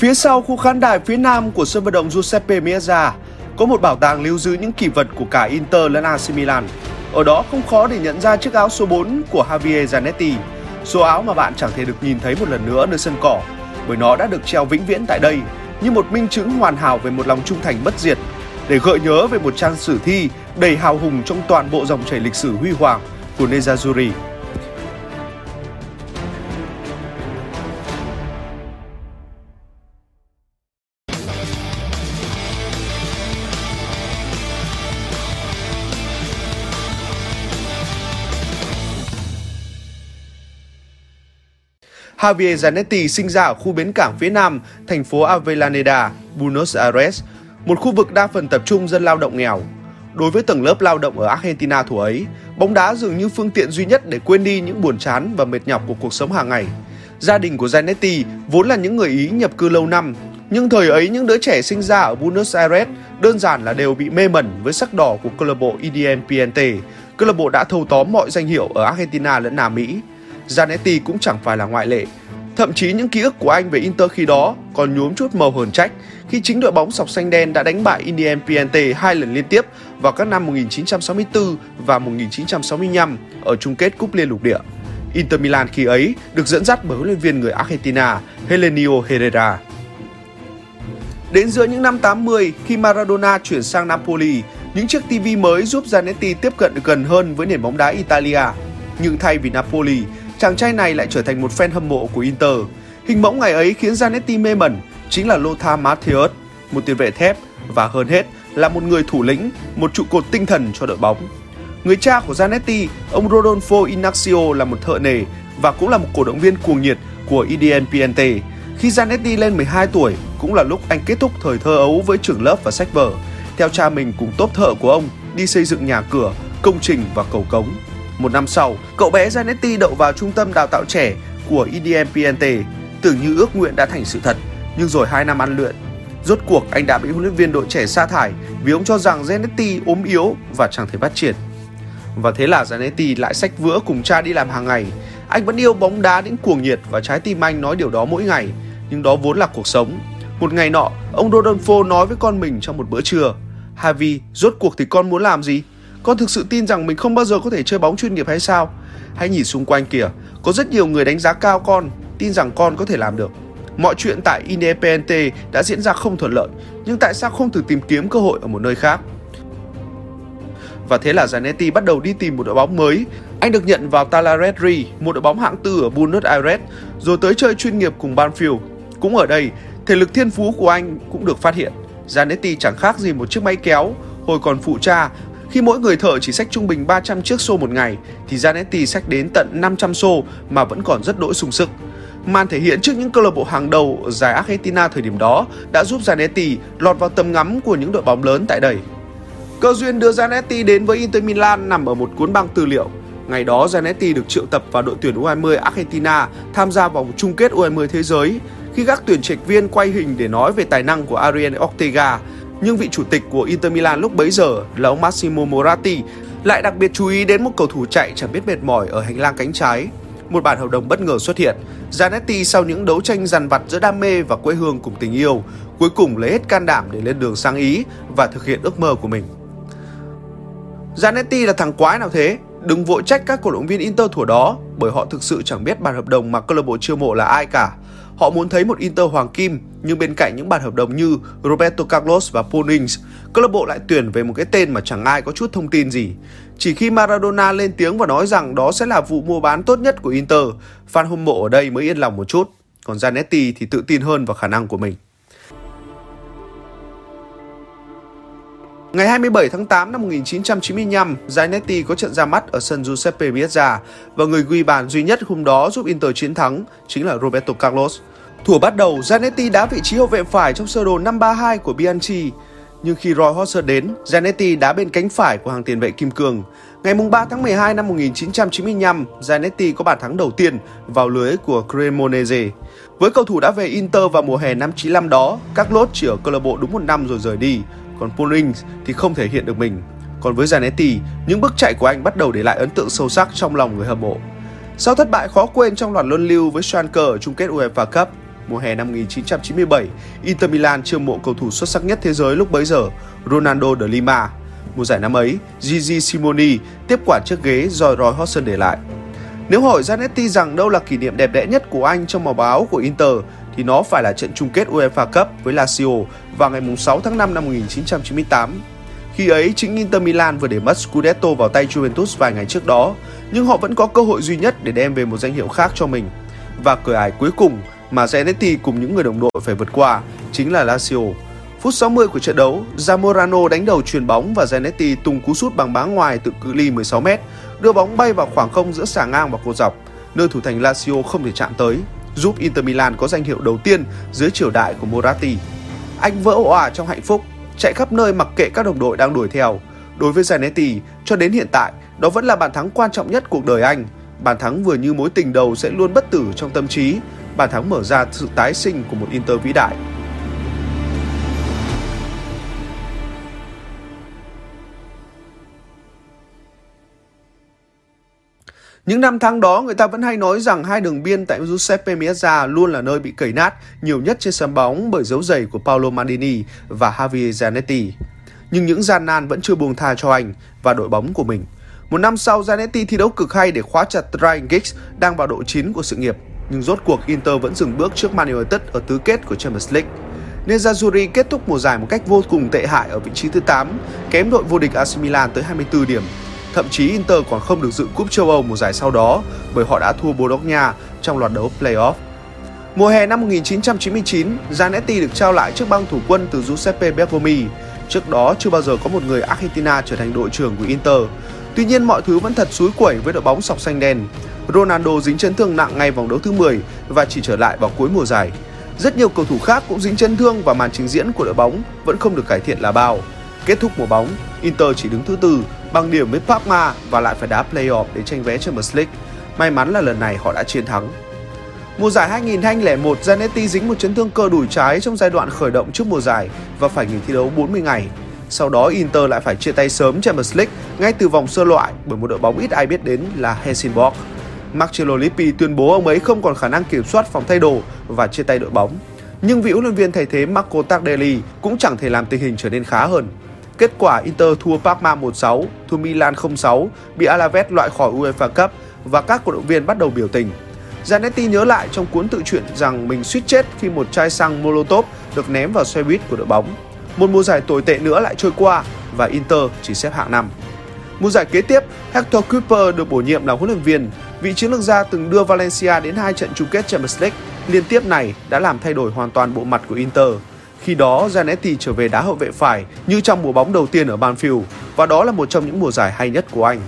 Phía sau khu khán đài phía nam của sân vận động Giuseppe Meazza có một bảo tàng lưu giữ những kỷ vật của cả Inter lẫn AC Milan. Ở đó không khó để nhận ra chiếc áo số 4 của Javier Zanetti, số áo mà bạn chẳng thể được nhìn thấy một lần nữa nơi sân cỏ, bởi nó đã được treo vĩnh viễn tại đây như một minh chứng hoàn hảo về một lòng trung thành bất diệt, để gợi nhớ về một trang sử thi đầy hào hùng trong toàn bộ dòng chảy lịch sử huy hoàng của Nerazzurri. Javier Zanetti sinh ra ở khu bến cảng phía nam, thành phố Avellaneda, Buenos Aires, một khu vực đa phần tập trung dân lao động nghèo. Đối với tầng lớp lao động ở Argentina thủ ấy, bóng đá dường như phương tiện duy nhất để quên đi những buồn chán và mệt nhọc của cuộc sống hàng ngày. Gia đình của Zanetti vốn là những người Ý nhập cư lâu năm, nhưng thời ấy những đứa trẻ sinh ra ở Buenos Aires đơn giản là đều bị mê mẩn với sắc đỏ của câu lạc bộ Independiente, câu lạc bộ đã thâu tóm mọi danh hiệu ở Argentina lẫn Nam Mỹ. Zanetti cũng chẳng phải là ngoại lệ. Thậm chí những ký ức của anh về Inter khi đó còn nhuốm chút màu hờn trách khi chính đội bóng sọc xanh đen đã đánh bại Independiente hai lần liên tiếp vào các năm 1964 và 1965 ở chung kết cúp liên lục địa. Inter Milan khi ấy được dẫn dắt bởi huấn luyện viên người Argentina Helenio Herrera. Đến giữa những năm 80, khi Maradona chuyển sang Napoli, những chiếc TV mới giúp Zanetti tiếp cận được gần hơn với nền bóng đá Italia. Nhưng thay vì Napoli, chàng trai này lại trở thành một fan hâm mộ của Inter. Hình mẫu ngày ấy khiến Zanetti mê mẩn chính là Lothar Matthäus, một tiền vệ thép và hơn hết là một người thủ lĩnh, một trụ cột tinh thần cho đội bóng. Người cha của Zanetti, ông Rodolfo Inacio là một thợ nề và cũng là một cổ động viên cuồng nhiệt của Independiente. Khi Zanetti lên 12 tuổi, cũng là lúc anh kết thúc thời thơ ấu với trường lớp và sách vở. Theo cha mình cùng tốt thợ của ông đi xây dựng nhà cửa, công trình và cầu cống. Một năm sau, cậu bé Zanetti đậu vào trung tâm đào tạo trẻ của Independiente, tưởng như ước nguyện đã thành sự thật. Nhưng rồi 2 năm ăn luyện, rốt cuộc anh đã bị huấn luyện viên đội trẻ sa thải vì ông cho rằng Zanetti ốm yếu và chẳng thể phát triển. Và thế là Zanetti lại sách vữa cùng cha đi làm hàng ngày. Anh vẫn yêu bóng đá đến cuồng nhiệt và trái tim anh nói điều đó mỗi ngày, nhưng đó vốn là cuộc sống. Một ngày nọ, ông Rodolfo nói với con mình trong một bữa trưa, Harvey, rốt cuộc thì con muốn làm gì? Con thực sự tin rằng mình không bao giờ có thể chơi bóng chuyên nghiệp hay sao? Hãy nhìn xung quanh kìa, có rất nhiều người đánh giá cao con, tin rằng con có thể làm được. Mọi chuyện tại Independiente đã diễn ra không thuận lợi, nhưng tại sao không thử tìm kiếm cơ hội ở một nơi khác? Và thế là Zanetti bắt đầu đi tìm một đội bóng mới. Anh được nhận vào Talaretri, một đội bóng hạng tư ở Buenos Aires, rồi tới chơi chuyên nghiệp cùng Banfield. Cũng ở đây, thể lực thiên phú của anh cũng được phát hiện. Zanetti chẳng khác gì một chiếc máy kéo, hồi còn phụ cha khi mỗi người thợ chỉ xách trung bình 300 chiếc xô một ngày, thì Zanetti xách đến tận 500 xô mà vẫn còn rất đỗi sung sức. Màn thể hiện trước những câu lạc bộ hàng đầu ở giải Argentina thời điểm đó đã giúp Zanetti lọt vào tầm ngắm của những đội bóng lớn tại đây. Cơ duyên đưa Zanetti đến với Inter Milan nằm ở một cuốn băng tư liệu. Ngày đó, Zanetti được triệu tập vào đội tuyển U20 Argentina tham gia vòng chung kết U20 thế giới khi các tuyển trạch viên quay hình để nói về tài năng của Ariel Ortega nhưng vị chủ tịch của Inter Milan lúc bấy giờ là ông Massimo Moratti lại đặc biệt chú ý đến một cầu thủ chạy chẳng biết mệt mỏi ở hành lang cánh trái. Một bản hợp đồng bất ngờ xuất hiện. Zanetti sau những đấu tranh dằn vặt giữa đam mê và quê hương cùng tình yêu, cuối cùng lấy hết can đảm để lên đường sang Ý và thực hiện ước mơ của mình. Zanetti là thằng quái nào thế? Đừng vội trách các cổ động viên Inter thủ đó bởi họ thực sự chẳng biết bản hợp đồng mà câu lạc bộ chiêu mộ là ai cả. Họ muốn thấy một Inter hoàng kim, nhưng bên cạnh những bản hợp đồng như Roberto Carlos và Paul Ings, câu lạc bộ lại tuyển về một cái tên mà chẳng ai có chút thông tin gì. Chỉ khi Maradona lên tiếng và nói rằng đó sẽ là vụ mua bán tốt nhất của Inter, fan hâm mộ ở đây mới yên lòng một chút. Còn Zanetti thì tự tin hơn vào khả năng của mình. Ngày 27 tháng 8 năm 1995, Zanetti có trận ra mắt ở sân Giuseppe Meazza và người ghi bàn duy nhất hôm đó giúp Inter chiến thắng chính là Roberto Carlos. Thủ bắt đầu, Zanetti đá vị trí hậu vệ phải trong sơ đồ 532 của Bianchi. Nhưng khi Roy Hodgson đến, Zanetti đá bên cánh phải của hàng tiền vệ Kim Cương. Ngày 3 tháng 12 năm 1995, Zanetti có bàn thắng đầu tiên vào lưới của Cremonese. Với cầu thủ đã về Inter vào mùa hè năm 95 đó, Carlos chỉ ở câu lạc bộ đúng một năm rồi rời đi, còn Paul thì không thể hiện được mình. Còn với Zanetti, những bước chạy của anh bắt đầu để lại ấn tượng sâu sắc trong lòng người hâm mộ. Sau thất bại khó quên trong loạt luân lưu với Schalke ở chung kết UEFA Cup, mùa hè năm 1997, Inter Milan chiêu mộ cầu thủ xuất sắc nhất thế giới lúc bấy giờ, Ronaldo de Lima. Mùa giải năm ấy, Gigi Simoni tiếp quản chiếc ghế do Roy Hodgson để lại. Nếu hỏi Zanetti rằng đâu là kỷ niệm đẹp đẽ nhất của anh trong màu báo của Inter, thì nó phải là trận chung kết UEFA Cup với Lazio vào ngày 6 tháng 5 năm 1998. Khi ấy, chính Inter Milan vừa để mất Scudetto vào tay Juventus vài ngày trước đó, nhưng họ vẫn có cơ hội duy nhất để đem về một danh hiệu khác cho mình. Và cửa ải cuối cùng mà Zanetti cùng những người đồng đội phải vượt qua chính là Lazio. Phút 60 của trận đấu, Zamorano đánh đầu chuyền bóng và Zanetti tung cú sút bằng bá ngoài từ cự ly 16m, đưa bóng bay vào khoảng không giữa xà ngang và cột dọc, nơi thủ thành Lazio không thể chạm tới, giúp Inter Milan có danh hiệu đầu tiên dưới triều đại của Moratti. Anh vỡ òa trong hạnh phúc, chạy khắp nơi mặc kệ các đồng đội đang đuổi theo. Đối với Zanetti, cho đến hiện tại, đó vẫn là bàn thắng quan trọng nhất cuộc đời anh. Bàn thắng vừa như mối tình đầu sẽ luôn bất tử trong tâm trí, bàn thắng mở ra sự tái sinh của một Inter vĩ đại. Những năm tháng đó, người ta vẫn hay nói rằng hai đường biên tại Giuseppe Meazza luôn là nơi bị cẩy nát nhiều nhất trên sân bóng bởi dấu giày của Paolo Maldini và Javier Zanetti. Nhưng những gian nan vẫn chưa buông tha cho anh và đội bóng của mình. Một năm sau, Zanetti thi đấu cực hay để khóa chặt Ryan Giggs đang vào độ chín của sự nghiệp. Nhưng rốt cuộc Inter vẫn dừng bước trước Man United ở tứ kết của Champions League. Nerazzurri kết thúc mùa giải một cách vô cùng tệ hại ở vị trí thứ 8, kém đội vô địch AC Milan tới 24 điểm Thậm chí Inter còn không được dự cúp châu Âu mùa giải sau đó bởi họ đã thua Bologna trong loạt đấu playoff. Mùa hè năm 1999, Zanetti được trao lại trước băng thủ quân từ Giuseppe Bergomi. Trước đó chưa bao giờ có một người Argentina trở thành đội trưởng của Inter. Tuy nhiên mọi thứ vẫn thật suối quẩy với đội bóng sọc xanh đen. Ronaldo dính chấn thương nặng ngay vòng đấu thứ 10 và chỉ trở lại vào cuối mùa giải. Rất nhiều cầu thủ khác cũng dính chấn thương và màn trình diễn của đội bóng vẫn không được cải thiện là bao. Kết thúc mùa bóng, Inter chỉ đứng thứ tư bằng điểm với Parma và lại phải đá playoff để tranh vé Champions League. May mắn là lần này họ đã chiến thắng. Mùa giải 2001, Zanetti dính một chấn thương cơ đùi trái trong giai đoạn khởi động trước mùa giải và phải nghỉ thi đấu 40 ngày. Sau đó Inter lại phải chia tay sớm Champions League ngay từ vòng sơ loại bởi một đội bóng ít ai biết đến là Helsingborg. Marcello Lippi tuyên bố ông ấy không còn khả năng kiểm soát phòng thay đồ và chia tay đội bóng. Nhưng vị huấn luyện viên thay thế Marco Tardelli cũng chẳng thể làm tình hình trở nên khá hơn. Kết quả Inter thua Parma 1-6, thua Milan 0-6, bị Alaves loại khỏi UEFA Cup và các cổ động viên bắt đầu biểu tình. Zanetti nhớ lại trong cuốn tự truyện rằng mình suýt chết khi một chai xăng Molotov được ném vào xe buýt của đội bóng. Một mùa giải tồi tệ nữa lại trôi qua và Inter chỉ xếp hạng 5. Mùa giải kế tiếp, Hector Cooper được bổ nhiệm làm huấn luyện viên. Vị chiến lược gia từng đưa Valencia đến hai trận chung kết Champions League liên tiếp này đã làm thay đổi hoàn toàn bộ mặt của Inter. Khi đó, Zanetti trở về đá hậu vệ phải như trong mùa bóng đầu tiên ở Banfield và đó là một trong những mùa giải hay nhất của anh.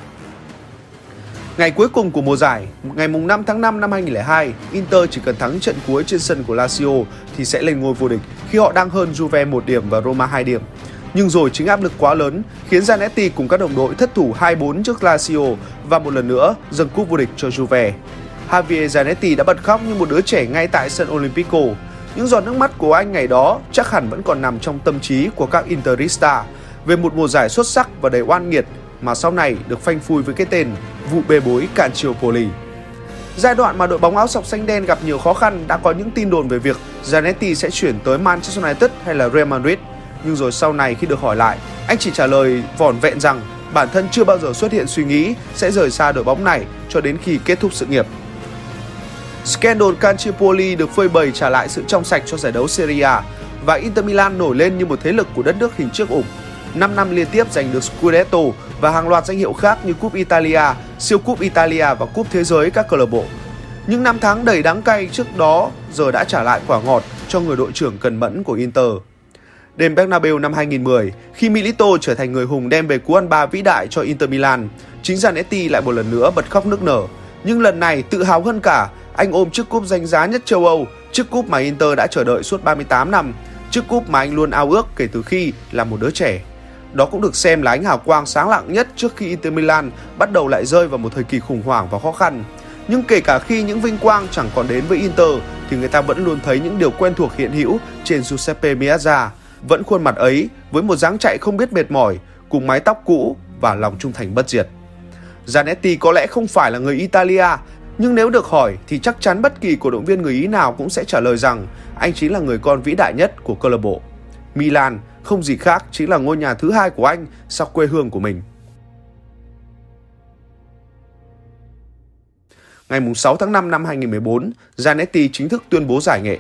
Ngày cuối cùng của mùa giải, ngày 5 tháng 5 năm 2002, Inter chỉ cần thắng trận cuối trên sân của Lazio thì sẽ lên ngôi vô địch khi họ đang hơn Juve 1 điểm và Roma 2 điểm. Nhưng rồi chính áp lực quá lớn, khiến Zanetti cùng các đồng đội thất thủ 2-4 trước Lazio và một lần nữa dâng cúp vô địch cho Juve. Javier Zanetti đã bật khóc như một đứa trẻ ngay tại sân Olimpico những giọt nước mắt của anh ngày đó chắc hẳn vẫn còn nằm trong tâm trí của các Interista về một mùa giải xuất sắc và đầy oan nghiệt mà sau này được phanh phui với cái tên vụ bê bối Canciopoli. Giai đoạn mà đội bóng áo sọc xanh đen gặp nhiều khó khăn đã có những tin đồn về việc Zanetti sẽ chuyển tới Manchester United hay là Real Madrid. Nhưng rồi sau này khi được hỏi lại, anh chỉ trả lời vỏn vẹn rằng bản thân chưa bao giờ xuất hiện suy nghĩ sẽ rời xa đội bóng này cho đến khi kết thúc sự nghiệp. Scandal Calciopoli được phơi bày trả lại sự trong sạch cho giải đấu Serie A và Inter Milan nổi lên như một thế lực của đất nước hình chiếc ủng. 5 năm liên tiếp giành được Scudetto và hàng loạt danh hiệu khác như Cúp Italia, Siêu Cúp Italia và Cúp Thế giới các câu lạc bộ. Những năm tháng đầy đắng cay trước đó giờ đã trả lại quả ngọt cho người đội trưởng cần mẫn của Inter. Đêm Bernabeu năm 2010, khi Milito trở thành người hùng đem về cú ăn ba vĩ đại cho Inter Milan, chính Zanetti lại một lần nữa bật khóc nức nở. Nhưng lần này tự hào hơn cả anh ôm chiếc cúp danh giá nhất châu Âu, chiếc cúp mà Inter đã chờ đợi suốt 38 năm, chiếc cúp mà anh luôn ao ước kể từ khi là một đứa trẻ. Đó cũng được xem là ánh hào quang sáng lạng nhất trước khi Inter Milan bắt đầu lại rơi vào một thời kỳ khủng hoảng và khó khăn. Nhưng kể cả khi những vinh quang chẳng còn đến với Inter thì người ta vẫn luôn thấy những điều quen thuộc hiện hữu trên Giuseppe Meazza. Vẫn khuôn mặt ấy với một dáng chạy không biết mệt mỏi, cùng mái tóc cũ và lòng trung thành bất diệt. Zanetti có lẽ không phải là người Italia Nhưng nếu được hỏi thì chắc chắn bất kỳ cổ động viên người Ý nào cũng sẽ trả lời rằng anh chính là người con vĩ đại nhất của câu lạc bộ. Milan không gì khác chính là ngôi nhà thứ hai của anh sau quê hương của mình. Ngày 6 tháng 5 năm 2014, Zanetti chính thức tuyên bố giải nghệ.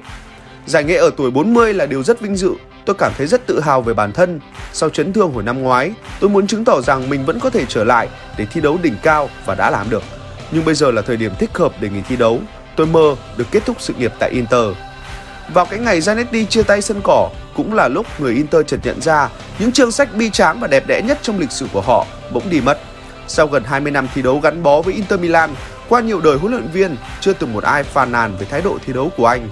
Giải nghệ ở tuổi 40 là điều rất vinh dự, tôi cảm thấy rất tự hào về bản thân. Sau chấn thương hồi năm ngoái, tôi muốn chứng tỏ rằng mình vẫn có thể trở lại để thi đấu đỉnh cao và đã làm được. Nhưng bây giờ là thời điểm thích hợp để nghỉ thi đấu. Tôi mơ được kết thúc sự nghiệp tại Inter. Vào cái ngày Zanetti chia tay sân cỏ, cũng là lúc người Inter chợt nhận ra những chương sách bi tráng và đẹp đẽ nhất trong lịch sử của họ bỗng đi mất. Sau gần 20 năm thi đấu gắn bó với Inter Milan, qua nhiều đời huấn luyện viên, chưa từng một ai phàn nàn về thái độ thi đấu của anh.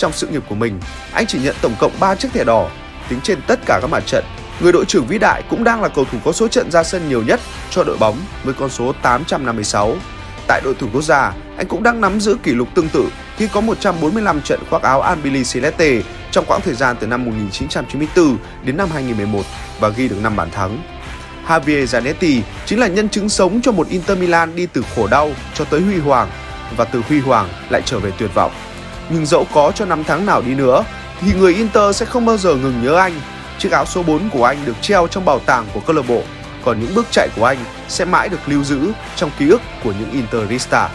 Trong sự nghiệp của mình, anh chỉ nhận tổng cộng 3 chiếc thẻ đỏ, tính trên tất cả các mặt trận. Người đội trưởng vĩ đại cũng đang là cầu thủ có số trận ra sân nhiều nhất cho đội bóng với con số 856. Tại đội tuyển quốc gia, anh cũng đang nắm giữ kỷ lục tương tự khi có 145 trận khoác áo Albili Celeste trong quãng thời gian từ năm 1994 đến năm 2011 và ghi được 5 bàn thắng. Javier Zanetti chính là nhân chứng sống cho một Inter Milan đi từ khổ đau cho tới huy hoàng và từ huy hoàng lại trở về tuyệt vọng. Nhưng dẫu có cho năm tháng nào đi nữa thì người Inter sẽ không bao giờ ngừng nhớ anh. Chiếc áo số 4 của anh được treo trong bảo tàng của câu lạc bộ, còn những bước chạy của anh sẽ mãi được lưu giữ trong ký ức của những Interista.